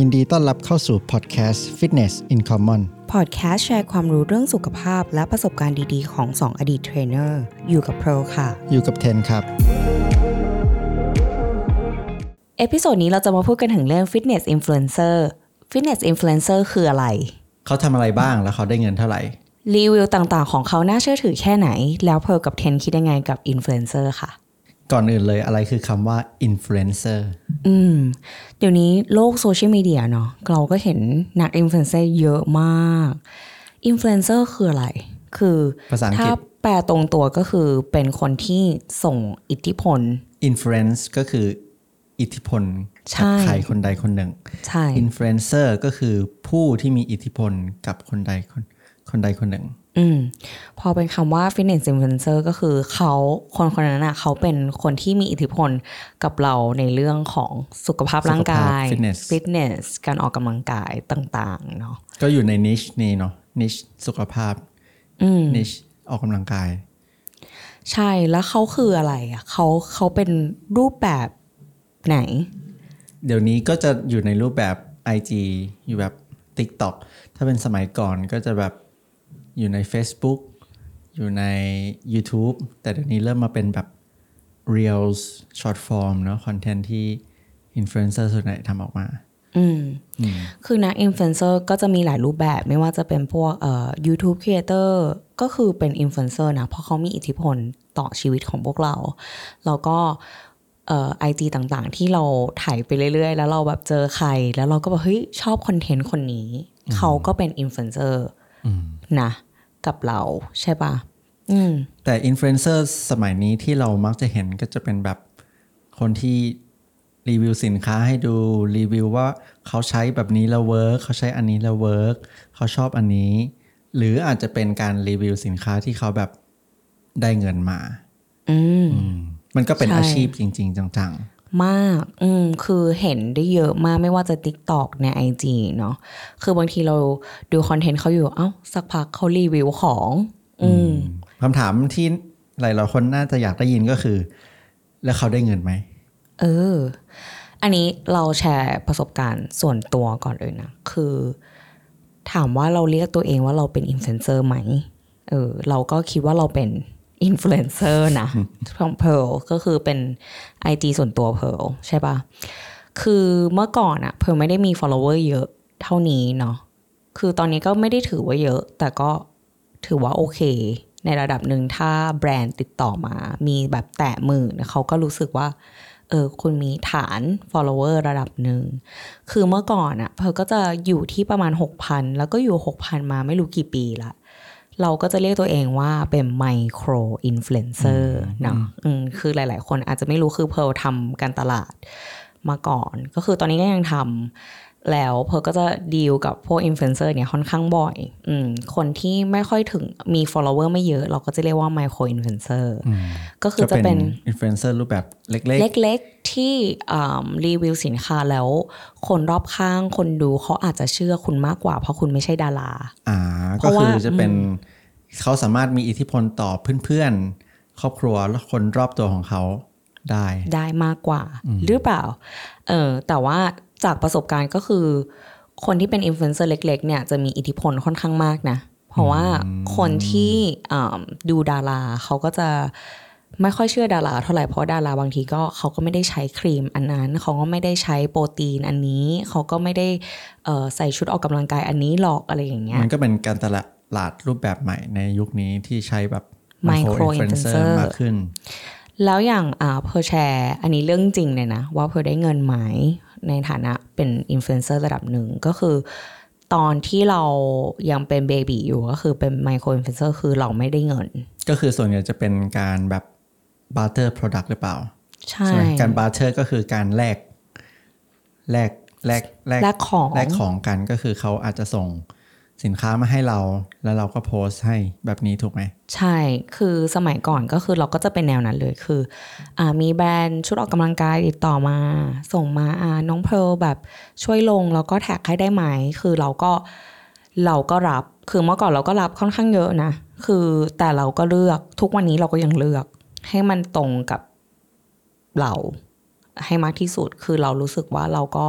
ยินดีต้อนรับเข้าสู่พอดแคสต์ Fitness in Common พอดแคสต์แชร์ความรู้เรื่องสุขภาพและประสบการณ์ดีๆ ของ 2 อดีตเทรนเนอร์ อยู่กับเพิร์ลค่ะ อยู่กับเทนครับ episode นี้เราจะมาพูดกันถึงเรื่อง Fitness Influencer Fitness Influencer คืออะไร เขาทำอะไรบ้างแล้วเขาได้เงินเท่าไหร่ รีวิวต่างๆ ของเขาน่าเชื่อถือแค่ไหน แล้วเพิร์ลกับเทนคิดยังไงกับ Influencer ค่ะ ก่อนอื่นเลยอะไรคือคำว่า influencer อืม เดี๋ยวนี้โลกโซเชียลมีเดียเนาะเราก็เห็นนักอินฟลูเอนเซอร์เยอะมาก อินฟลูเอนเซอร์คืออะไร คือภาษาอังกฤษถ้าแปลตรงตัวก็คือเป็นคนที่ส่งอิทธิพล influence ก็คืออิทธิพลใช่กับใครคนใดคนหนึ่ง ใช่ influencer ก็คือผู้ที่มีอิทธิพลกับคนใดคน คนใดคนหนึ่ง อืมพอเป็นคำว่า fitness influencer ก็คือเขาคนคนนั้นอะเขาเป็นคนที่มีอิทธิพลกับเราในเรื่องของสุขภาพร่างกายสุขภาพ fitness fitness การออกกำลังกายต่างๆเนาะก็อยู่ใน niche นี้เนาะ niche สุขภาพอืม niche ออกกำลังกาย ใช่แล้วเขาคืออะไรอะเขาเขาเป็นรูปแบบไหน เดี๋ยวนี้ก็จะอยู่ในรูปแบบ IG อยู่แบบ TikTok ถ้าเป็นสมัยก่อนก็จะแบบ อยู่ใน Facebook อยู่ใน YouTube แต่เดี๋ยวนี้เริ่มมาเป็นแบบ Reels Short Form เนาะคอนเทนต์ที่ Influencer ส่วนใหญ่ทำออกมา อืม คือนักอินฟลูเอนเซอร์ก็จะมีหลายรูปแบบไม่ว่าจะเป็นพวกเอ่อ YouTube Creator ก็คือเป็นอินฟลูเอนเซอร์นะ เพราะเขามีอิทธิพลต่อชีวิตของพวกเรา แล้วก็เอ่อ IG ต่างๆ ที่เราถ่ายไปเรื่อยๆ แล้วเราแบบเจอใคร แล้วเราก็แบบเฮ้ยชอบคอนเทนต์คนนี้ เขาก็เป็นอินฟลูเอนเซอร์ นะกับเราใช่ปะอืมแต่ Influencer สมัยนี้ที่เรามักจะเห็นก็จะเป็นแบบคนที่รีวิวสินค้าให้ดูรีวิวว่าเขาใช้แบบนี้แล้ว work เขาใช้อันนี้แล้ว work เขาชอบอันนี้ หรืออาจจะเป็นการรีวิวสินค้าที่เขาแบบได้เงินมา อืมมันก็เป็นใช่อาชีพจริง ๆ จัง มาก อืม คือเห็นได้เยอะมากไม่ว่าจะ TikTok ใน IG เนาะ คือบางทีเราดูคอนเทนต์เขาอยู่ เอ้า สักพักเขารีวิวของ อืมๆคำถามที่หลายๆคนน่าจะอยากได้ยินก็คือ แล้วเขาได้เงินไหม เออ อันนี้เราแชร์ประสบการณ์ส่วนตัวก่อนเลยนะ คือ ถามว่าเราเรียกตัวเองว่าเราเป็นอินฟลูเอนเซอร์ไหม เออ เราก็คิดว่าเราเป็น อินฟลูเอนเซอร์นะของเพ a ร์ก็คือเป็น IG ส่วนตัวเพ ิร์ลใช่ปะคือเมื่อก่อนอะเพ a ร์ไม่ได้มี follower เยอะเท่านี้เนาะคือตอนนี้ก็ไม่ได้ถือว่าเยอะ แต่ก็ถือว่าโอเค ในระดับหนึ่งถ้าแบรนด์ติดต่อมา มีแบบแตะหมื่นเขาก็รู้สึกว่าเออคุณมีฐาน follower ระดับหนึ่ง คือเมื่อก่อนอะเพอก็จะอยู่ที่ประมาณ 6,000 แล้วก็อยู่ 6,000 มาไม่รู้กี่ปีละ เราก็จะเรียกตัวเองว่าเป็นไมโครอินฟลูเอนเซอร์เนาะอืมคือหลาย ๆ คนอาจจะไม่รู้คือเพิร์ลทำการตลาดมาก่อน ก็คือตอนนี้ก็ยังทำ แล้วเพิร์ลก็จะดีลกับพวกอินฟลูเอนเซอร์เนี่ยค่อนข้างบ่อยอืมคนที่ไม่ค่อยถึงมี follower ไม่เยอะ เราก็จะเรียกว่าไมโครอินฟลูเอนเซอร์ก็คือจะเป็นอินฟลูเอนเซอร์รูปแบบเล็กเล็กๆที่อ่ารีวิวสินค้าแล้ว คนรอบข้างคนดูเขาอาจจะเชื่อคุณมากกว่า เพราะคุณไม่ใช่ดาราอ่าก็คือเพราะว่าจะเป็นเขาสามารถมีอิทธิพลต่อเพื่อนๆ ครอบครัวและคนรอบตัวของเขาได้ ได้มากกว่าหรือเปล่าเออแต่ว่า จากประสบการณ์ก็คือ คนที่เป็นอินฟลูเอนเซอร์เล็ก ๆ เนี่ยจะมีอิทธิพลค่อนข้างมากนะ เพราะว่าคนที่อ่าดูดาราเขาก็จะไม่ค่อยเชื่อดาราเท่าไหร่เพราะดาราบางทีก็เขาก็ไม่ได้ใช้ครีมอันนั้น เขาก็ไม่ได้ใช้โปรตีนอันนี้ เขาก็ไม่ได้เอ่อใส่ชุดออกกำลังกายอันนี้หรอกอะไรอย่างเงี้ยมันก็เป็นการตลาดรูปแบบใหม่ในยุคนี้ที่ใช้แบบ Micro influencer influencer มากขึ้น แล้วอย่างอ่าเพิร์ลแชร์ อันนี้เรื่องจริงเลยนะ ว่าเพิร์ลได้เงินไหม ในฐานะเป็นอินฟลูเอนเซอร์ระดับหนึ่งก็คือ ตอนที่เรายังเป็น baby อยู่ก็คือเป็นไมโครอินฟลูเอนเซอร์คือเราไม่ได้เงิน ก็คือส่วนใหญ่จะเป็นการแบบ barter product หรือเปล่า ใช่ไหมการ barter ก็คือการแลกแลกแลกแลกของแลกของกันก็คือเขาอาจจะส่ง สินค้ามาให้เราแล้วเราก็โพสต์ให้แบบนี้ถูกไหม ใช่คือสมัยก่อนก็คือเราก็จะเป็นแนวนั้นเลยคืออมีแบรนด์ชุดออกกำลังกายติดต่อมา ส่งมาอาน้องเพลแบบช่วยลงแล้วก็แท็กให้ได้ไหมคือเราก็เราก็รับคือเมื่อก่อนเราก็รับค่อนข้างเยอะนะ คือแต่เราก็เลือกทุกวันนี้เราก็ยังเลือก ให้มันตรงกับเราให้มากที่สุดคือเรารู้สึกว่าเราก็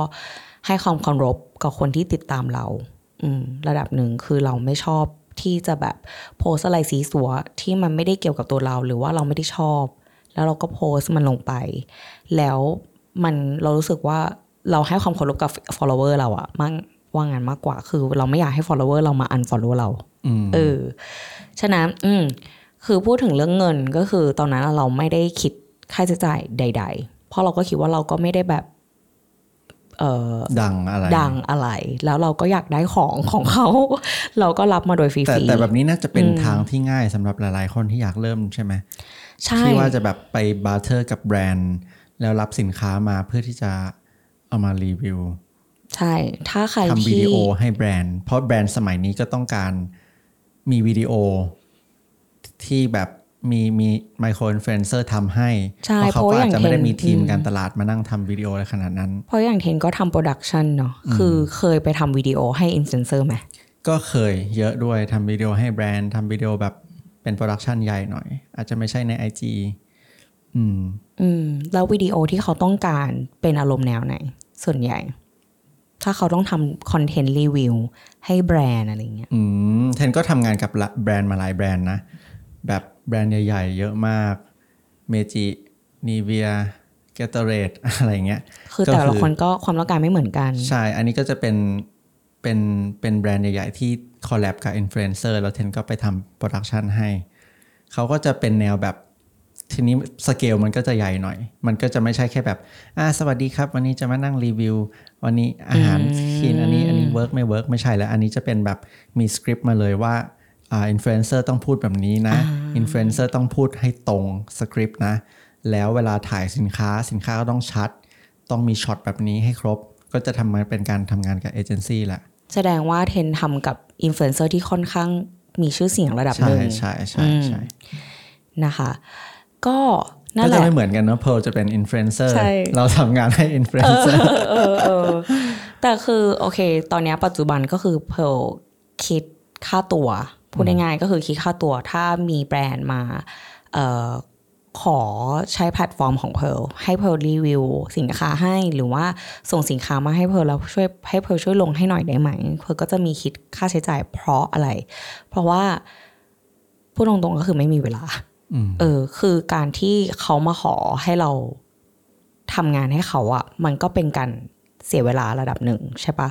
ให้ความเคารพกับคนที่ติดตามเรา ระดับหนึ่งคือเราไม่ชอบที่จะแบบโพสอะไรสีสัวที่มันไม่ได้เกี่ยวกับตัวเรา หรือว่าเราไม่ได้ชอบ แล้วเราก็โพสมันลงไป แล้วมันเรารู้สึกว่าเราให้ความเคารพกับ follower เราอะมากว่างานมากกว่า คือเราไม่อยากให้ follower เรามา unfollow เราเออฉะนั้นอืมคือพูดถึงเรื่องเงินก็คือตอนนั้นเราไม่ได้คิดค่าใช้จ่ายใด ๆ เพราะเราก็คิดว่าเราก็ไม่ได้แบบ ดังอะไรดังอะไร แล้วเราก็อยากได้ของของเขา เราก็รับมาโดยฟรีแต่ๆแต่แบบนี้น่าจะเป็นทางที่ง่ายสำหรับหลายๆ คนที่อยากเริ่มใช่ไหมใช่ที่ว่าจะแบบไป barter กับแบรนด์ แล้วรับสินค้ามาเพื่อที่จะเอามารีวิว ใช่ ถ้าใครที่ทำวิดีโอให้แบรนด์ เพราะแบรนด์สมัยนี้ก็ต้องการมีวิดีโอที่แบบ มีมีไมโครอินฟลูเอนเซอร์ทำให้ใช่เพราะเขาเพราะก็อาจจะไม่ได้มีทีมอืมการตลาดมานั่งทำวิดีโออะไรขนาดนั้น เพราะอย่างเทนก็ทำ production เนาะคือเคยไปทำวิดีโอให้อินฟลูเอนเซอร์ไหมก็เคยเยอะด้วยทำวิดีโอให้แบรนด์ทำวิดีโอแบบเป็น production ใหญ่หน่อย อาจจะไม่ใช่ใน IG อืม อืม แล้ววิดีโอที่เขาต้องการเป็นอารมณ์แนวไหน ส่วนใหญ่ ถ้าเขาต้องทำคอนเทนต์รีวิวให้แบรนด์อะไรเงี้ย อืมเทนก็ทำงานกับละแบรนด์มาหลายแบรนด์นะ แบบ แบรนด์ใหญ่ ๆ เยอะมาก Meiji Nivea Gatorade อะไรเงี้ย คือก็แต่ละคือคนก็ความต้องการไม่เหมือนกัน ใช่ อันนี้ก็จะเป็นเป็นเป็นแบรนด์ใหญ่ ๆ ที่ collab กับอินฟลูเอนเซอร์แล้วเทนก็ไปทำ production ให้ เขาก็จะเป็นแนวแบบทีนี้สเกลมันก็จะใหญ่หน่อย มันก็จะไม่ใช่แค่แบบอ่าสวัสดีครับ วันนี้จะมานั่งรีวิว วันนี้อาหารกินอันนี้อันนี้ work ไม่ work ไม่ใช่แล้ว อันนี้จะเป็นแบบมีสคริปต์มาเลยว่า อ่าอินฟลูเอนเซอร์ต้องพูดแบบนี้นะอินฟลูเอนเซอร์ต้องพูดให้ตรงสคริปต์นะ แล้วเวลาถ่ายสินค้าสินค้าก็ต้องชัด ต้องมีช็อตแบบนี้ให้ครบ ก็จะทำมาเป็นการทำงานกับเอเจนซี่แหละ แสดงว่าเทนทำกับอินฟลูเอนเซอร์ที่ค่อนข้างมีชื่อเสียงระดับหใช่นึ่งใช่ใช่ใช่นะคะ ก็นั่ก็นแหจะละไม่เหมือนกันเนอะเพร์ลจะเป็นอินฟลูเอนเซอร์ใช่เราทำงานให้อินฟลูเอนเซอร์เออเออแต่คือโอเค ตอนเนี้ยปัจจุบันก็คือเพลคิดค่าตัว พูดง่ายๆก็คือคิดค่าตัวถ้ามีแบรนด์มาเอ่อขอใช้แพลตฟอร์มของเพลให้เพลรีวิวสินค้าให้หรือว่าส่งสินค้ามาให้เพลแล้วช่วยให้เพลช่วยลงให้หน่อยได้ไหมเพลก็จะมีคิดค่าใช้จ่ายเพราะอะไร เพราะว่าพูดตรงๆก็คือไม่มีเวลาอืมเออ คือการที่เขามาขอให้เราทำงานให้เขาอะมันก็เป็นการ เสียเวลาระดับหนึ่งใช่ปะ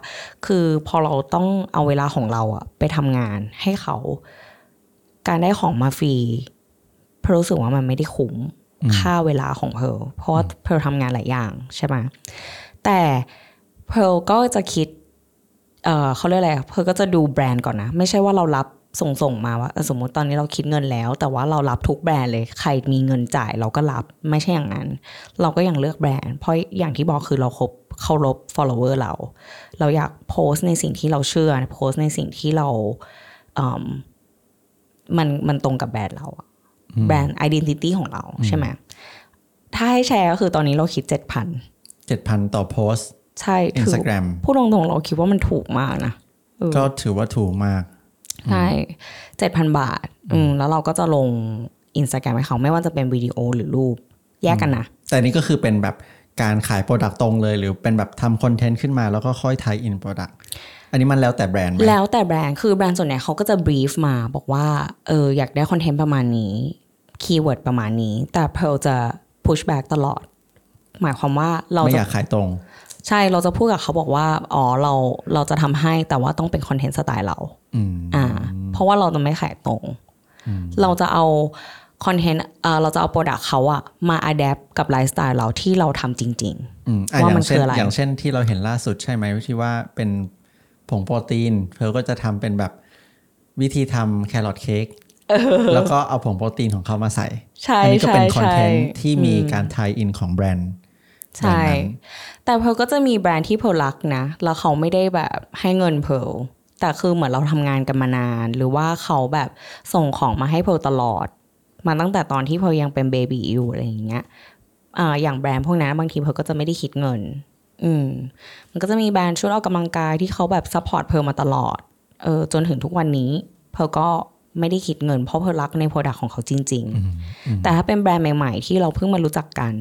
คือพอเราต้องเอาเวลาของเราอะไปทำงานให้เขา การได้ของมาฟรีเพราะรู้สึกว่ามันไม่ได้คุ้มค่าเวลาของเพลเพราะว่าเพลทำงานหลายอย่างใช่ไหมแต่เพลก็จะคิดเออเขาเรียกอะไรเพลก็จะดูแบรนด์ก่อนนะ ไม่ใช่ว่าเรารับ ส่งส่งมาว่าเออสมมติตอนนี้เราคิดเงินแล้ว แต่ว่าเรารับทุกแบรนด์เลยใครมีเงินจ่ายเราก็รับไม่ใช่อย่างนั้น เราก็ยังเลือกแบรนด์ เพราะอย่างที่บอกคือเราครบเคารพ follower เรา เราอยากโพสต์ในสิ่งที่เราเชื่อโพสต์ในสิ่งที่เราอืมมันมันตรงกับแบรนด์เราอะแบรนด์ identity ของเราใช่ไหมถ้าให้แชร์ก็คือตอนนี้เราคิดเจ็ดพันเจ็ดพันต่อโพสต์ใช่อินถืสตาแกรมพูดตรงๆเราคิดว่ามันถูกมากนะเออก็ถือว่าถูกมาก ใช่เจ็ดพันบาท อืมแล้วเราก็จะลงอินสตาแกรมให้เขาไม่ว่าจะเป็นวิดีโอหรือรูปแยกกันนะ แต่นี่ก็คือเป็นแบบการขาย product ตรงเลย หรือเป็นแบบทำคอนเทนต์ขึ้นมาแล้วก็ค่อย tie-in product อันนี้มันแล้วแต่แบรนด์ไหมแล้วแต่แบรนด์คือแบรนด์ส่วนใหญ่เขาก็จะ brief มาบอกว่าเอออยากได้คอนเทนต์ประมาณนี้ keyword ประมาณนี้ แต่เพลจะ push back ตลอด หมายความว่าเราไม่จะอยากขายตรง ใช่เราจะพูดกับเขาบอกว่า อ๋อเราเราจะทำให้แต่ว่าต้องเป็นคอนเทนต์สไตล์เราอืมอ่า เพราะว่าเราจะไม่ขายตรง เราจะเอาคอนเทนต์เอ่อเราจะเอา product เขาอะมา adapt กับไลฟ์สไตล์เราที่เราทำจริงอืมอะว่าอย่ามันงเช่นคืออะไรอย่างเช่นที่เราเห็นล่าสุดใช่ไหมที่ว่าเป็นผงโปรตีนเพลก็จะทำเป็นแบบวิธีทำ carrot cake แล้วก็เอาผงโปรตีนของเขามาใส่ๆใช่อันี้ก็ใช่เป็นคอนใช่เทนต์ที่มีการ tie-in ของแบรนด์ใช่ แต่เพลก็จะมีแบรนด์ที่เพลรักนะ แล้วเขาไม่ได้แบบให้เงินเพลแต่คือเหมือนเราทำงานกันมานาน หรือว่าเขาแบบส่งของมาให้เพลตลอด มาตั้งแต่ตอนที่เพลยังเป็น baby อยู่อะไรอย่างเงี้ยอ่าอย่างแบรนด์พวกนั้นบางทีเพลก็จะไม่ได้คิดเงิน อืม มันก็จะมีแบรนด์ชุดออกกำลังกายที่เขาแบบ support เพลมาตลอด เออจนถึงทุกวันนี้เพลก็ไม่ได้คิดเงิน เพราะเพลรักใน product ของเขาจริง ๆ แต่ถ้าเป็นแบรนด์ใหม่ ๆ ที่เราเพิ่งมารู้จักกัน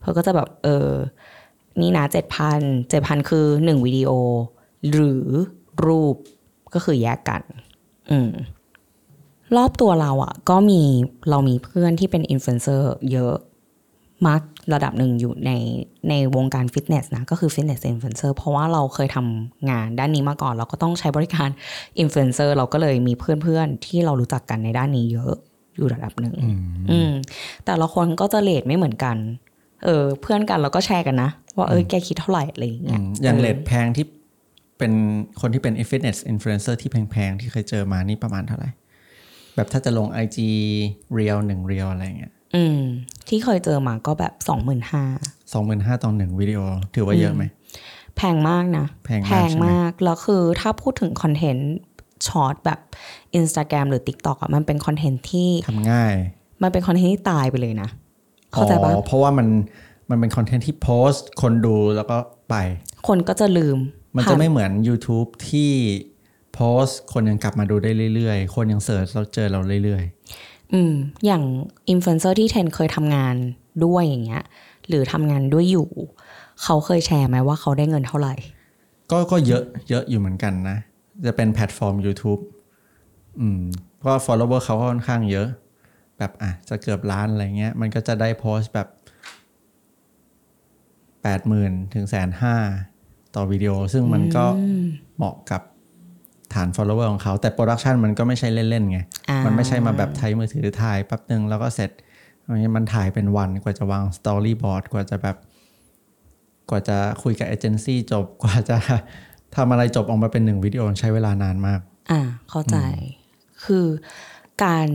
เพลก็จะแบบเออ นี่นะเจ็ดพันเจ็ดพันคือหนึ่งวิดีโอ หรือรูปก็คือแยกกัน อืมรอบตัวเราอะ่ะ ก็มีเรามีเพื่อนที่เป็นอินฟลูเอนเซอร์เยอะมากระดับหนึ่งอยู่ในในวงการฟิตเนสนะ ก็คือ fitness influencer เพราะว่าเราเคยทำงานด้านนี้มาก่อน เราก็ต้องใช้บริการอินฟลูเอนเซอร์เราก็เลยมีเพื่อนๆ ที่เรารู้จักกันในด้านนี้เยอะอยู่ระดับหนึ่งอืมแต่ละคนก็จะ rate ไม่เหมือนกัน เออ เพื่อนกันเราก็แชร์กันนะ ว่าเออแกคิดเท่าไหร่อะไรอย่างอืเงี้ยมอย่างออ rate แพงที่เป็นคนที่เป็น fitness influencer ที่แพงๆ ที่เคยเจอมานี่ประมาณเท่าไหร่ แบบถ้าจะลง IG reel หนึ่ง reel อะไรเงี้ยอืม ที่เคยเจอมาก็แบบสองหมื่นห้าสองหมื่นห้าต่อหนึ่งวิดีโอ ถือว่าเยอะไหม แพงมากนะ แพงมากใช่ไหมมาก แล้วคือถ้าพูดถึงคอนเทนต์ช็อตแบบ Instagram หรือ TikTok อะมันเป็นคอนเทนต์ที่ทำง่าย มันเป็นคอนเทนต์ที่ตายไปเลยนะ เข้าใจปะอ๋อเพราะว่ามัน มันเป็นคอนเทนต์ที่โพสต์ คนดูแล้วก็ไป คนก็จะลืม มันจะไม่เหมือน YouTube ที่โพสต์ คนยังกลับมาดูได้เรื่อยๆ คนยัง search เราเจอเราเรื่อยอืม อย่างอินฟลูเอนเซอร์ที่เทนเคยทำงานด้วยอย่างเงี้ย หรือทำงานด้วยอยู่ เขาเคยแชร์ไหมว่าเขาได้เงินเท่าไหร่ๆก็ก็เยอะเยอะอยู่เหมือนกันนะ จะเป็นแพลตฟอร์ม YouTube อืมเพราะว่า follower เขาก็ค่อนข้างเยอะ แบบอะจะเกือบล้านอะไรเงี้ย มันก็จะได้โพสต์แบบ แปดหมื่นถึงแสนห้าต่อวิดีโอ ซึ่งมันก็เหมาะกับฐาน follower ของเขา แต่ production มันก็ไม่ใช่เล่น ๆ ไงอ่ามัมันไม่ใช่มาแบบใช้มือถือถ่ายแป๊บหนึ่งแล้วก็เสร็จ มันถ่ายเป็นวันกว่าจะวาง storyboard กว่าจะแบบ กว่าจะคุยกับเอเจนซี่จบกว่าจะทำอะไรจบออกมาเป็นหนึ่งวิดีโอใช้เวลานานมาก อ่า เข้าใจ คือการ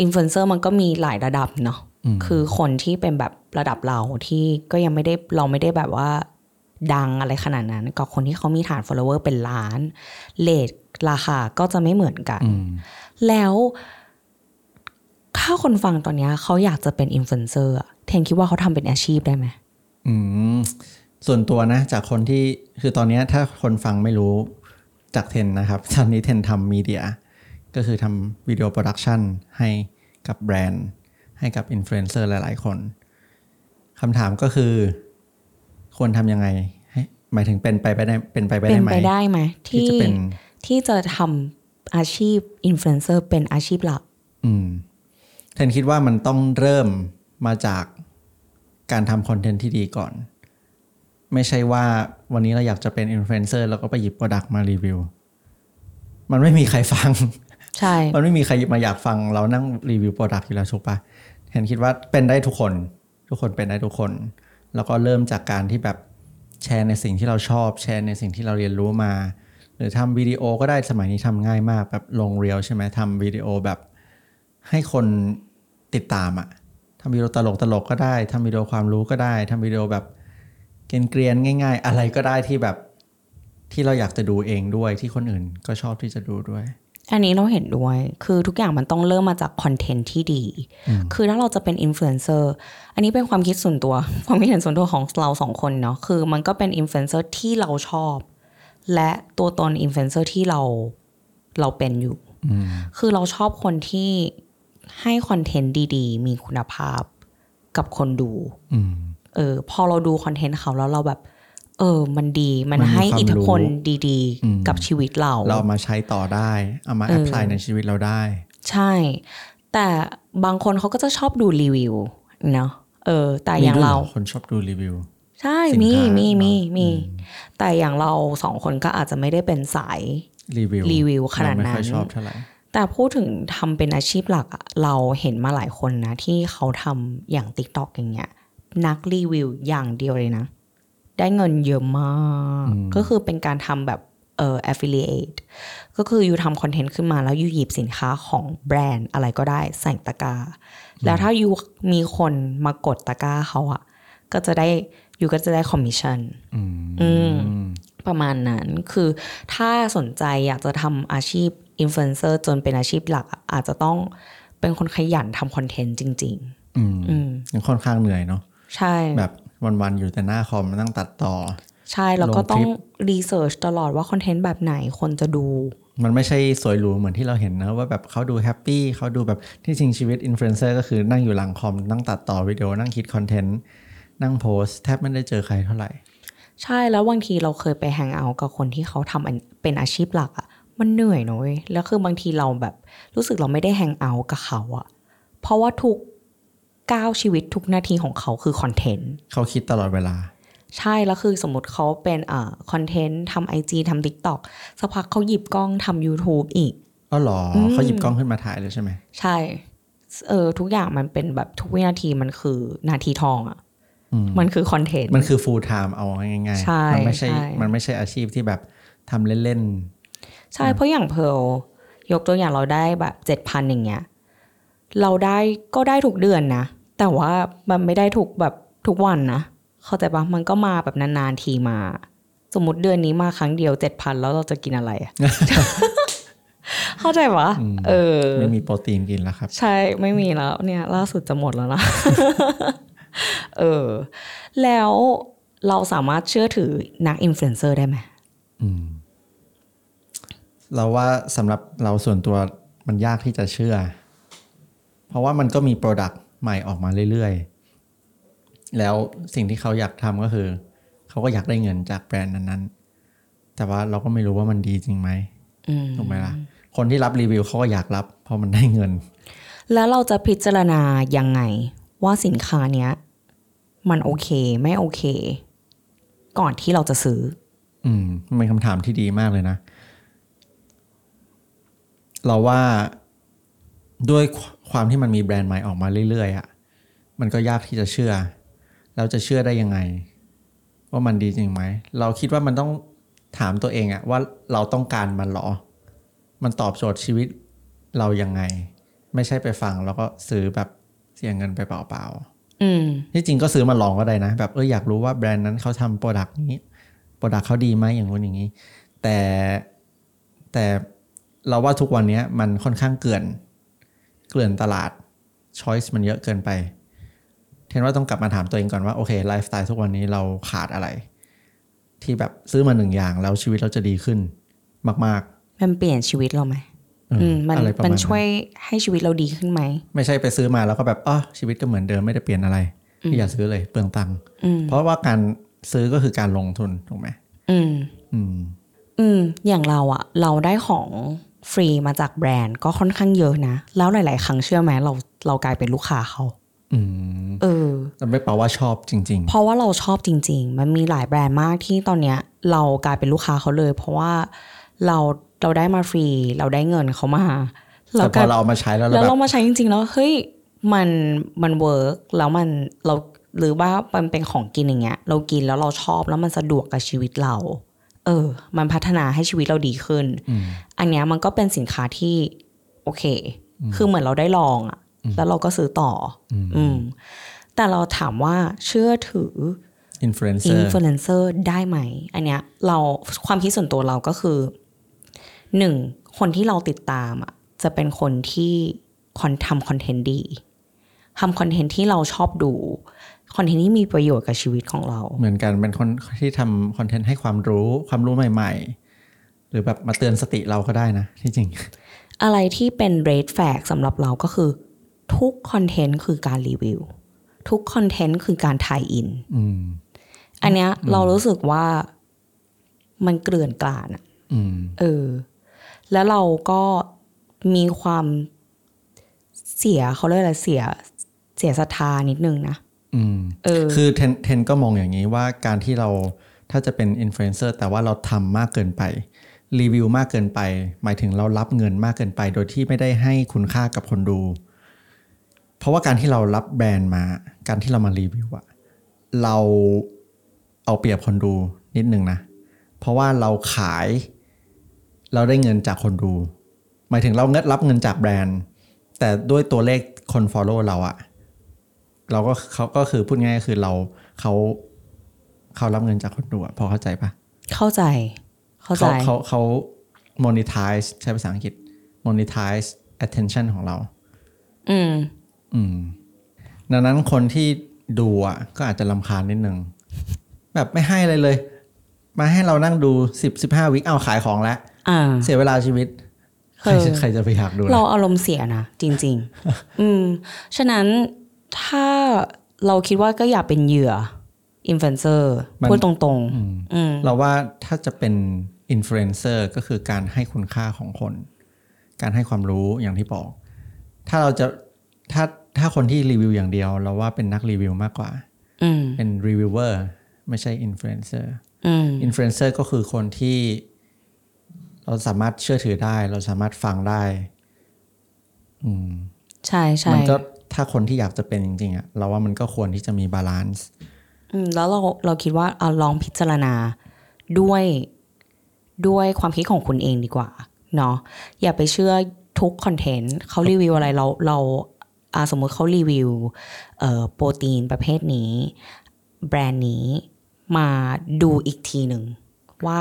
อินฟลูเอนเซอร์มันก็มีหลายระดับเนาะ คือคนที่เป็นแบบระดับเราที่ก็ยังไม่ได้เราไม่ได้แบบว่าดังอะไรขนาดนั้นกับคนที่เขามีฐาน follower เป็นล้าน rate ราคาก็จะไม่เหมือนกัน แล้วถ้าคนฟังตอนเนี้ยเขาอยากจะเป็นอินฟลูเอนเซอร์อะเทนคิดว่าเขาทำเป็นอาชีพได้ไหมอืมส่วนตัวนะ จากคนที่คือตอนเนี้ยถ้าคนฟังไม่รู้จากเทนนะครับตอนนี้เทนทำ media ก็คือทำ video productionให้กับแบรนด์ ให้กับอินฟลูเอนเซอร์หลาย ๆ คนคำถามก็คือ ควรทำยังไงให้หมายถึงเป็นไปไปได้เป็นไปไปเป็ได้นไหมไปได้ไหมที่ที่จะเป็นที่จะทำอาชีพอินฟลูเอนเซอร์เป็นอาชีพหลัก อืมเทนคิดว่ามันต้องเริ่มมาจากการทำคอนเทนต์ที่ดีก่อน ไม่ใช่ว่าวันนี้เราอยากจะเป็นอินฟลูเอนเซอร์แล้วก็ไปหยิบโปรดักต์มารีวิว มันไม่มีใครฟัง ใช่ มันไม่มีใครมาอยากฟังเรานั่งรีวิว product อยู่แล้วถูกปะ เทนคิดว่าเป็นได้ทุกคน ทุกคนเป็นได้ทุกคน แล้วก็เริ่มจากการที่แบบแชร์ในสิ่งที่เราชอบแชร์ในสิ่งที่เราเรียนรู้มา หรือทำวิดีโอก็ได้สมัยนี้ทำง่ายมากแบบลง Reels ใช่ไหมทำวิดีโอแบบให้คนติดตามอะทำวิดีโอตลกตลกๆก็ได้ทำวิดีโอความรู้ก็ได้ทำวิดีโอแบบเกรียนๆง่าย ๆ อะไรก็ได้ที่แบบที่เราอยากจะดูเองด้วยที่คนอื่นก็ชอบที่จะดูด้วย อันนี้เราเห็นด้วย คือทุกอย่างมันต้องเริ่มมาจากคอนเทนต์ที่ดี คือถ้าเราจะเป็นอินฟลูเอนเซอร์ อันนี้เป็นความคิดส่วนตัว ความคิดเห็นส่วนตัวของเราสองคนเนาะ คือมันก็เป็นอินฟลูเอนเซอร์ที่เราชอบ และตัวตนอินฟลูเอนเซอร์ที่เราเราเป็นอยู่ คือเราชอบคนที่ให้คอนเทนต์ดีๆ มีคุณภาพกับคนดูอืมเออ พอเราดูคอนเทนต์เขาแล้วเราแบบ เออ มันดี มันมันมีให้ความอิทธิพลรู้ดีอืมๆกับชีวิตเรา เราเอามาใช้ต่อได้ เอามา apply ในชีวิตเราได้ ใช่ แต่บางคนเขาก็จะชอบดูรีวิวเนาะ เออ แต่อย่างมีด้วยเราหคนชอบดูรีวิว ใช่สินมีค้ามีเนอะมี มีอืมแต่อย่างเราสองคนก็อาจจะไม่ได้เป็นสายรีวิวรีวิวขนาดนั้นเรไม่ค่อยชอบเท่าไหร่แต่พูดถึงทำเป็นอาชีพหลักอะเราเห็นมาหลายคนนะ ที่เขาทำอย่าง TikTok อย่างเงี้ย นักรีวิวอย่างเดียวเลยนะ ได้เงินเยอะมาก ก็คือเป็นการทำแบบเอ่อ affiliate ก็คือ you ทำคอนเทนต์ขึ้นมาแล้ว you หยิบสินค้าของแบรนด์อะไรก็ได้ใส่ตะกร้าแล้วถ้า you มีคนมากดตะกร้าเขาอะก็จะได้ you ก็จะได้คอมมิชชั่นอืมอืมประมาณนั้นคือถ้าสนใจอยากจะทำอาชีพอินฟลูเอนเซอร์จนเป็นอาชีพหลักอะอาจจะต้องเป็นคนขยันทำคอนเทนต์จริงอืมๆอืมยังค่อนข้างเหนื่อยเนาะใช่แบบ วันๆอยู่แต่หน้าคอมนั่งตัดต่อ ใช่ แล้วก็ลงคลิปต้อง research ตลอดว่าคอนเทนต์แบบไหนคนจะดู มันไม่ใช่สวยหรูเหมือนที่เราเห็นนะ ว่าแบบเขาดู happy เขาดูแบบที่จริงชีวิตอินฟลูเอนเซอร์ก็คือนั่งอยู่หลังคอม นั่งตัดต่อวิดีโอนั่งคิดคอนเทนต์นั่งโพสต์แทบไม่ได้เจอใครเท่าไหร่ ใช่แล้วบางทีเราเคยไป hang out กับคนที่เขาทำอันเป็นอาชีพหลักอะมันเหนื่อยเนอะเว้ยแล้วคือบางทีเราแบบรู้สึกเราไม่ได้ hang out กับเขาอะเพราะว่าทุก ก้าวชีวิตทุกนาทีของเขาคือคอนเทนต์เขาคิดตลอดเวลา ใช่แล้วคือสมมติเขาเป็นอ่าคอนเทนต์ทำ IG ทำ TikTok สักพักเขาหยิบกล้องทำ YouTube อีกอ๋อเหรอเขาหยิบกล้องขึ้นมาถ่ายเลยใช่ไหม ใช่เออทุกอย่างมันเป็นแบบทุกวินาทีมันคือนาทีทองอะ่ะมันคือคอนเทนต์มันคือ full time เอาง่ายใช่ๆมัไม่ใช่ใช่มันไม่ใช่อาชีพที่แบบทำเล่นใช่เพราะอย่างเพร์ลยกตัวอย่างเราได้แบบเจ็ดพันอย่างเงี้ย เราได้ก็ได้ทุกเดือนนะ แต่ว่ามันไม่ได้ทุกแบบทุกวันนะ เข้าใจปะมันก็มาแบบนานๆทีมา สมมติเดือนนี้มาครั้งเดียวเจ็ดพันแล้วเราจะกินอะไรอะเข้าใจปะเออๆไม่มีโปรตีนกินแล้วครับ ใช่ไม่มีแล้ว เนี่ย ล่าสุดจะหมดแล้วนะเออ แล้วเราสามารถเชื่อถือนักอินฟลูเอนเซอร์ได้ไหมเราว่าสำหรับเราส่วนตัวมันยากที่จะเชื่อ เพราะว่ามันก็มี product ใหม่ออกมาเรื่อยๆ แล้วสิ่งที่เขาอยากทำก็คือ เขาก็อยากได้เงินจากแบรนด์นั้นๆ แต่ว่าเราก็ไม่รู้ว่ามันดีจริงไหมอืมถูกไหมล่ะ คนที่รับรีวิวเขาก็อยากรับ เพราะมันได้เงิน แล้วเราจะพิจารณายังไง ว่าสินค้าเนี้ย มันโอเคไม่โอเค ก่อนที่เราจะซื้อ อืมมันเป็นคำถามที่ดีมากเลยนะ เราว่า ด้วยความที่มันมีแบรนด์ใหม่ออกมาเรื่อยๆอะ่ะมันก็ยากที่จะเชื่อ แล้วจะเชื่อได้ยังไง ว่ามันดีจริงไหม เราคิดว่ามันต้องถามตัวเองอะว่าเราต้องการมันเหรอ มันตอบโจทย์ชีวิตเรายังไง ไม่ใช่ไปฟังแล้วก็ซื้อแบบเสียเงินไปเปล่าๆอืมที่จริงก็ซื้อมาลองก็ได้นะ แบบเอออยากรู้ว่าแบรนด์นั้นเขาทำ product นี้ product เขาดีไหมอย่างนู้นอย่างนี้ แต่แต่เราว่าทุกวันนี้มันค่อนข้างเกลื่อน เกลื่อนตลาด choice มันเยอะเกินไปเทนว่าต้องกลับมาถามตัวเองก่อนว่าโอเคไลฟ์สไตล์ทุกวันนี้เราขาดอะไร ที่แบบซื้อมาหนึ่งอย่างแล้วชีวิตเราจะดีขึ้น มากมันเปลี่ยนชีวิตเราไหมๆเอออืมมันอะไรประมัมานณช่วยให้ชีวิตเราดีขึ้นไหม ไม่ใช่ไปซื้อมาแล้วก็แบบอ๋อชีวิตก็เหมือนเดิมไม่ได้เปลี่ยนอะไรอย่าซื้อเลยเปลืองตังค์อืมเพราะว่าการซื้อก็คือการลงทุนถูกไหมอืม อืม อืม อย่างเราอะเราได้ของ ฟรีมาจากแบรนด์ก็ค่อนข้างเยอะนะ แล้วหลาย ๆ ครั้งเชื่อไหมเราเรากลายเป็นลูกค้าเขาอืมเออแต่ไม่แปลว่าชอบจริงเพราะว่าเราชอบจริง ๆ มันมีหลายแบรนด์มากที่ตอนเนี้ย เรากลายเป็นลูกค้าเขาเลย เพราะว่าเราเราได้มาฟรี เราได้เงินเขามาๆแต่พกลาอยเราเอามาใช้แล้วเราแล้วแบเราบมาใช้จริง ๆ แล้วเฮ้ยมันมัน work แล้วมันเราหรือว่ามันเป็นของกินอย่างเงี้ย เรากินแล้วเราชอบแล้วมันสะดวกกับชีวิตเรา เออ มันพัฒนาให้ชีวิตเราดีขึ้น อันเนี้ยมันก็เป็นสินค้าที่โอเค คือเหมือนเราได้ลองอะแล้วเราก็ซื้อต่อออืม แต่เราถามว่าเชื่อถืออินฟลูเอนเซอิอนร์ฟลูเอนเซอร์ได้ไหม อันเนี้ยเราความคิดส่วนตัวเราก็คือหนึ่งคนที่เราติดตามอะจะเป็นคนที่คอนทำคอนเทนต์ดี ทำคอนเทนต์ที่เราชอบดูคอนเทนต์ที่มีประโยชน์กับชีวิตของเรา เหมือนกันเป็นคนที่ทำคอนเทนต์ให้ความรู้ความรู้ใหม่ ๆ หรือแบบมาเตือนสติเราก็ได้นะที่จริง อะไรที่เป็น red flag สำหรับเราก็คือ ทุกคอนเทนต์คือการรีวิว ทุกคอนเทนต์คือการถ่ายอินอืมอันเนี้ยเรารู้สึกว่ามันเกลื่อนกลาดอะอืมเออ แล้วเราก็มีความเสียเขาเรียกอะไรเสีย เสียศรัทธานิดนึงนะอืมเออคือเทนเทนก็มองอย่างนี้ว่าการที่เราถ้าจะเป็นอินฟลูเอนเซอร์แต่ว่าเราทำมากเกินไปรีวิวมากเกินไป หมายถึงเรารับเงินมากเกินไป โดยที่ไม่ได้ให้คุณค่ากับคนดู เพราะว่าการที่เรารับแบรนด์มา การที่เรามารีวิวอะเราเอาเปรียบคนดูนิดนึงนะ เพราะว่าเราขาย เราได้เงินจากคนดู หมายถึงเราเงินรับเงินจากแบรนด์ แต่ด้วยตัวเลขคน follow เราอะ เราก็เขาก็คือพูดง่ายๆคือเราเขาเขารับเงินจากคนดูอะพอเข้าใจปะเข้าใจ เข้าใจเขาเขาเขา monetize ใช้ภาษาอังกฤษ monetize attention ของเรา อืม อืม ดังนั้นคนที่ดูอะ ก็อาจจะลำคาญนิดนึง แบบไม่ให้อะไรเลย มาให้เรานั่งดูสิบสิบห้าวิเอาขายของแล้วอ่าเสียเวลาชีวิต ใครจะใครจะไปอยากดูล่ะเราอารมณ์เสียนะ จริง ๆ อืม ฉะนั้น ถ้าเราคิดว่าก็อยากเป็นเหยื่ออินฟลูเอนเซอร์มันพูดตรงๆอืมเราว่าถ้าจะเป็นอินฟลูเอนเซอร์ก็คือการให้คุณค่าของคน การให้ความรู้อย่างที่บอก ถ้าเราจะถ้าถ้าคนที่รีวิวอย่างเดียว เราว่าเป็นนักรีวิวมากกว่าอืมเป็นรีวิวเวอร์ไม่ใช่อินฟลูเอนเซอร์อืมอินฟลูเอนเซอร์ก็คือคนที่ เราสามารถเชื่อถือได้ เราสามารถฟังได้ อืม ใช่ใช่มันก็ ถ้าคนที่อยากจะเป็นจริงๆอะเราว่ามันก็ควรที่จะมี balanceอืมแล้วเราเราคิดว่าเอาลองพิจารณาด้วยด้วยความคิดของคุณเองดีกว่าเนาะอย่าไปเชื่อทุกคอนเทนต์เขารีวิวอะไรเราเราอ่าสมมุติเขารีวิวเอ่อโปรตีนประเภทนี้ แบรนด์นี้มาดูอีกทีหนึ่ง ว่า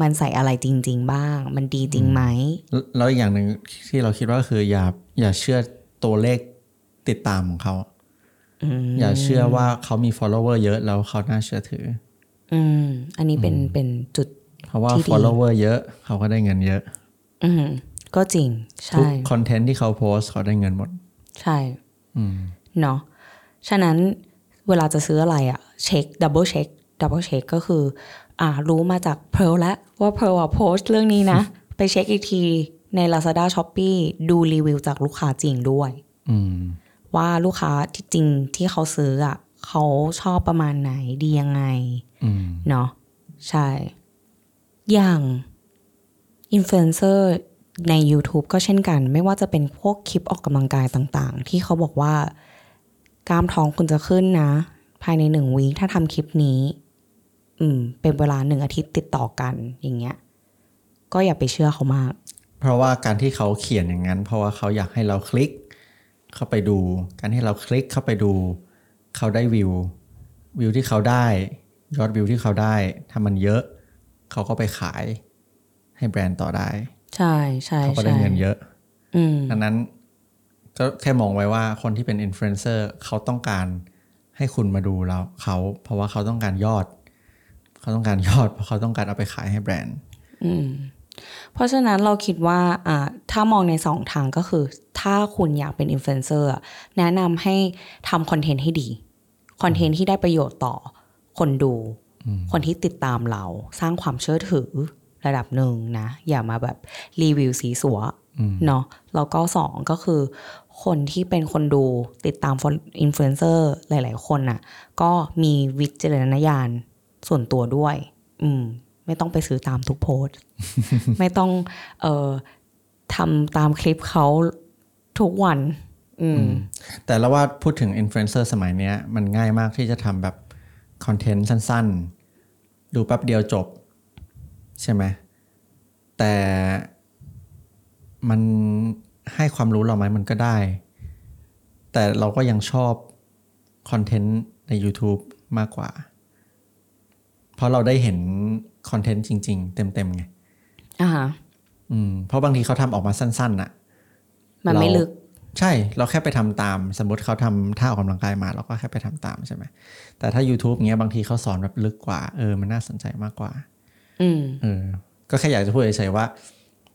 มันใส่อะไรจริง ๆ บ้าง มันดีจริงไหม แล้วแล้วอีกอย่างหนึ่งที่เราคิดว่าคืออย่าอย่าเชื่อตัวเลข ติดตามของเขาอย่าเชื่อว่าเขามี follower เยอะแล้วเขาน่าเชื่อถือ อืม อันนี้เป็นเป็นจุดเพราะว่าที่ดี follower เยอะเขาก็ได้เงินเยอะ อืมก็จริงทุกใช่คอนเทนต์ที่เขาโพสต์เขาได้เงินหมด ใช่เนาะฉะนั้นเวลาจะซื้ออะไรอะเช็ค double check double check ก็คือ อ่า รู้มาจากเพิร์ลแล้วว่าเพิร์ลอะโพสต์เรื่องนี้นะ ไปเช็คอีกทีใน Lazada s h o p e e ดูรีวิวจากลูกค้าจริงด้วย อืม ว่าลูกค้าที่จริงที่เขาซื้ออะเขาชอบประมาณไหนดียังไงอืมเนาะใช่ อย่างอินฟลูเอนเซอร์ใน YouTube ก็เช่นกัน ไม่ว่าจะเป็นพวกคลิปออกกำลังกายต่าง ๆ ที่เขาบอกว่ากล้ามท้องคุณจะขึ้นนะ ภายในหนึ่งวีคถ้าทำคลิปนี้ อืม เป็นเวลาหนึ่งอาทิตย์ติดต่อกันอย่างเงี้ย ก็อย่าไปเชื่อเขามาก เพราะว่าการที่เขาเขียนอย่างนั้น เพราะว่าเขาอยากให้เราคลิก เข้าไปดู การที่เราคลิกเข้าไปดู เขาได้วิว วิวที่เขาได้ ยอดวิวที่เขาได้ ถ้ามันเยอะ เขาก็ไปขายให้แบรนด์ต่อได้ ใช่ใช่เขาก็ได้ใช่เงินเยอะอืมดังนั้นก็แค่มองไว้ว่าคนที่เป็นอินฟลูเอนเซอร์เขาต้องการให้คุณมาดูเราเขา เพราะว่าเขาต้องการยอด เขาต้องการยอด เพราะเขาต้องการเอาไปขายให้แบรนด์ เพราะฉะนั้นเราคิดว่าอ่าถ้ามองในสองทางก็คือ ถ้าคุณอยากเป็นอินฟลูเอนเซอร์อะแนะนำให้ทำคอนเทนต์ให้ดี คอนเทนต์ที่ได้ประโยชน์ต่อคนดู คนที่ติดตามเราสร้างความเชื่อถือระดับหนึ่งนะ อย่ามาแบบรีวิวสีสัวเนาะแล้วก็สองก็คือ คนที่เป็นคนดูติดตามอินฟลูเอนเซอร์หลาย ๆ คนน่ะ ก็มีวิจารณญาณส่วนตัวด้วย อืม ไม่ต้องไปซื้อตามทุกโพสต์ไม่ต้องเอ่อทำตามคลิปเขาทุกวัน อืม แต่เราว่าพูดถึงอินฟลูเอนเซอร์สมัยเนี้ยมันง่ายมากที่จะทำแบบคอนเทนต์สั้น ๆ ดูแป๊บเดียวจบ ใช่ไหม แต่มันให้ความรู้เราไหมมันก็ได้ แต่เราก็ยังชอบคอนเทนต์ใน YouTube มากกว่า เพราะเราได้เห็นคอนเทนต์จริง ๆ เต็มๆไงอ่าฮะอืมเพราะบางทีเขาทำออกมาสั้นๆน่ะ มันไม่เราลึก ใช่เราแค่ไปทำตาม สมมติเขาทำท่าออกกำลังกายมาเราก็แค่ไปทำตามใช่ไหมแต่ถ้า YouTube เงี้ยบางทีเขาสอนแบบลึกกว่า เออ มันน่าสนใจมากกว่า อืมเออ ก็แค่อยากจะพูดเฉยๆว่า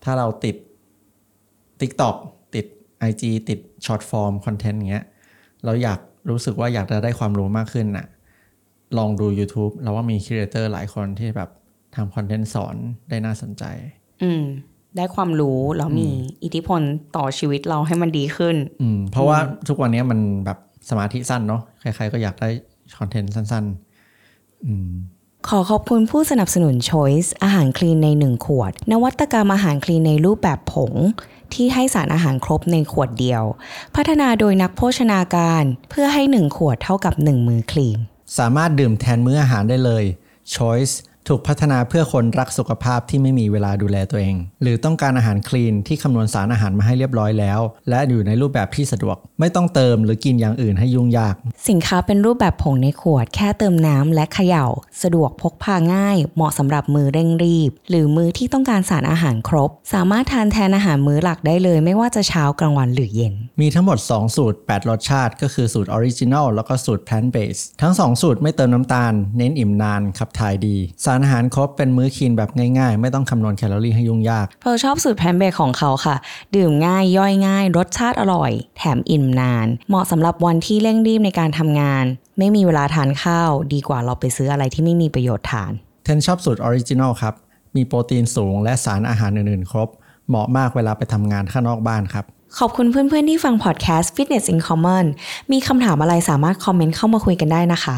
ถ้าเราติด TikTok ติด IG ติด Short Form Content เงี้ย เราอยากรู้สึกว่าอยากจะได้ความรู้มากขึ้นน่ะ ลองดู YouTube เราว่ามีครีเอเตอร์หลายคนที่แบบทำคอนเทนต์สอนได้น่าสนใจ อืม ได้ความรู้แล้วมีอิทธิพลต่อชีวิตเราให้มันดีขึ้น อืม เพราะว่าทุกวันนี้มันแบบสมาธิสั้นเนาะใครๆก็อยากได้คอนเทนต์สั้น ๆ อืมขอขอบคุณผู้สนับสนุน Choice อาหารคลีนใน 1 ขวด นวัตกรรมอาหารคลีนในรูปแบบผง ที่ให้สารอาหารครบในขวดเดียว พัฒนาโดยนักโภชนาการเพื่อให้ 1 ขวดเท่ากับ 1 มือคลีน สามารถดื่มแทนมื้ออาหารได้เลย Choice ถูกพัฒนาเพื่อคนรักสุขภาพที่ไม่มีเวลาดูแลตัวเอง หรือต้องการอาหารคลีนที่คำนวณสารอาหารมาให้เรียบร้อยแล้ว และอยู่ในรูปแบบที่สะดวก ไม่ต้องเติมหรือกินอย่างอื่นให้ยุ่งยาก สินค้าเป็นรูปแบบผงในขวด แค่เติมน้ำและเขย่า สะดวกพกพาง่าย เหมาะสำหรับมือเร่งรีบ หรือมือที่ต้องการสารอาหารครบ สามารถทานแทนอาหารมื้อหลักได้เลย ไม่ว่าจะเช้ากลางวันหรือเย็น มีทั้งหมด 2 สูตร 8 รสชาติ ก็คือสูตรออริจิน l ลแล้วก็สูตร plant based ทั้ง 2 สูตรไม่เติมน้ำตาล เน้นอิ่มนานขับถ่ายดีสารอาหารครบเป็นมื้อ clean แบบง่ายๆ ไม่ต้องคำนวณแคลอรี่ให้ยุ่งยาก เพิร์ลชอบสูตร plant based ของเขาค่ะ ดื่มง่ายย่อยง่าย รสชาติอร่อย แถมอิ่มนาน เหมาะสำหรับวันที่เร่งรีบในการทำงาน ไม่มีเวลาทานข้าว ดีกว่าเราไปซื้ออะไรที่ไม่มีประโยชน์ทาน เทนชอบสูตร original ครับ มีโปรตีนสูงและสารอาหารอื่นๆ ครบ เหมาะมากเวลาไปทำงานข้างนอกบ้านครับขอบคุณเพื่อนๆที่ฟังพอดแคสต์ Fitness in Common มีคำถามอะไรสามารถคอมเมนต์เข้ามาคุยกันได้นะคะ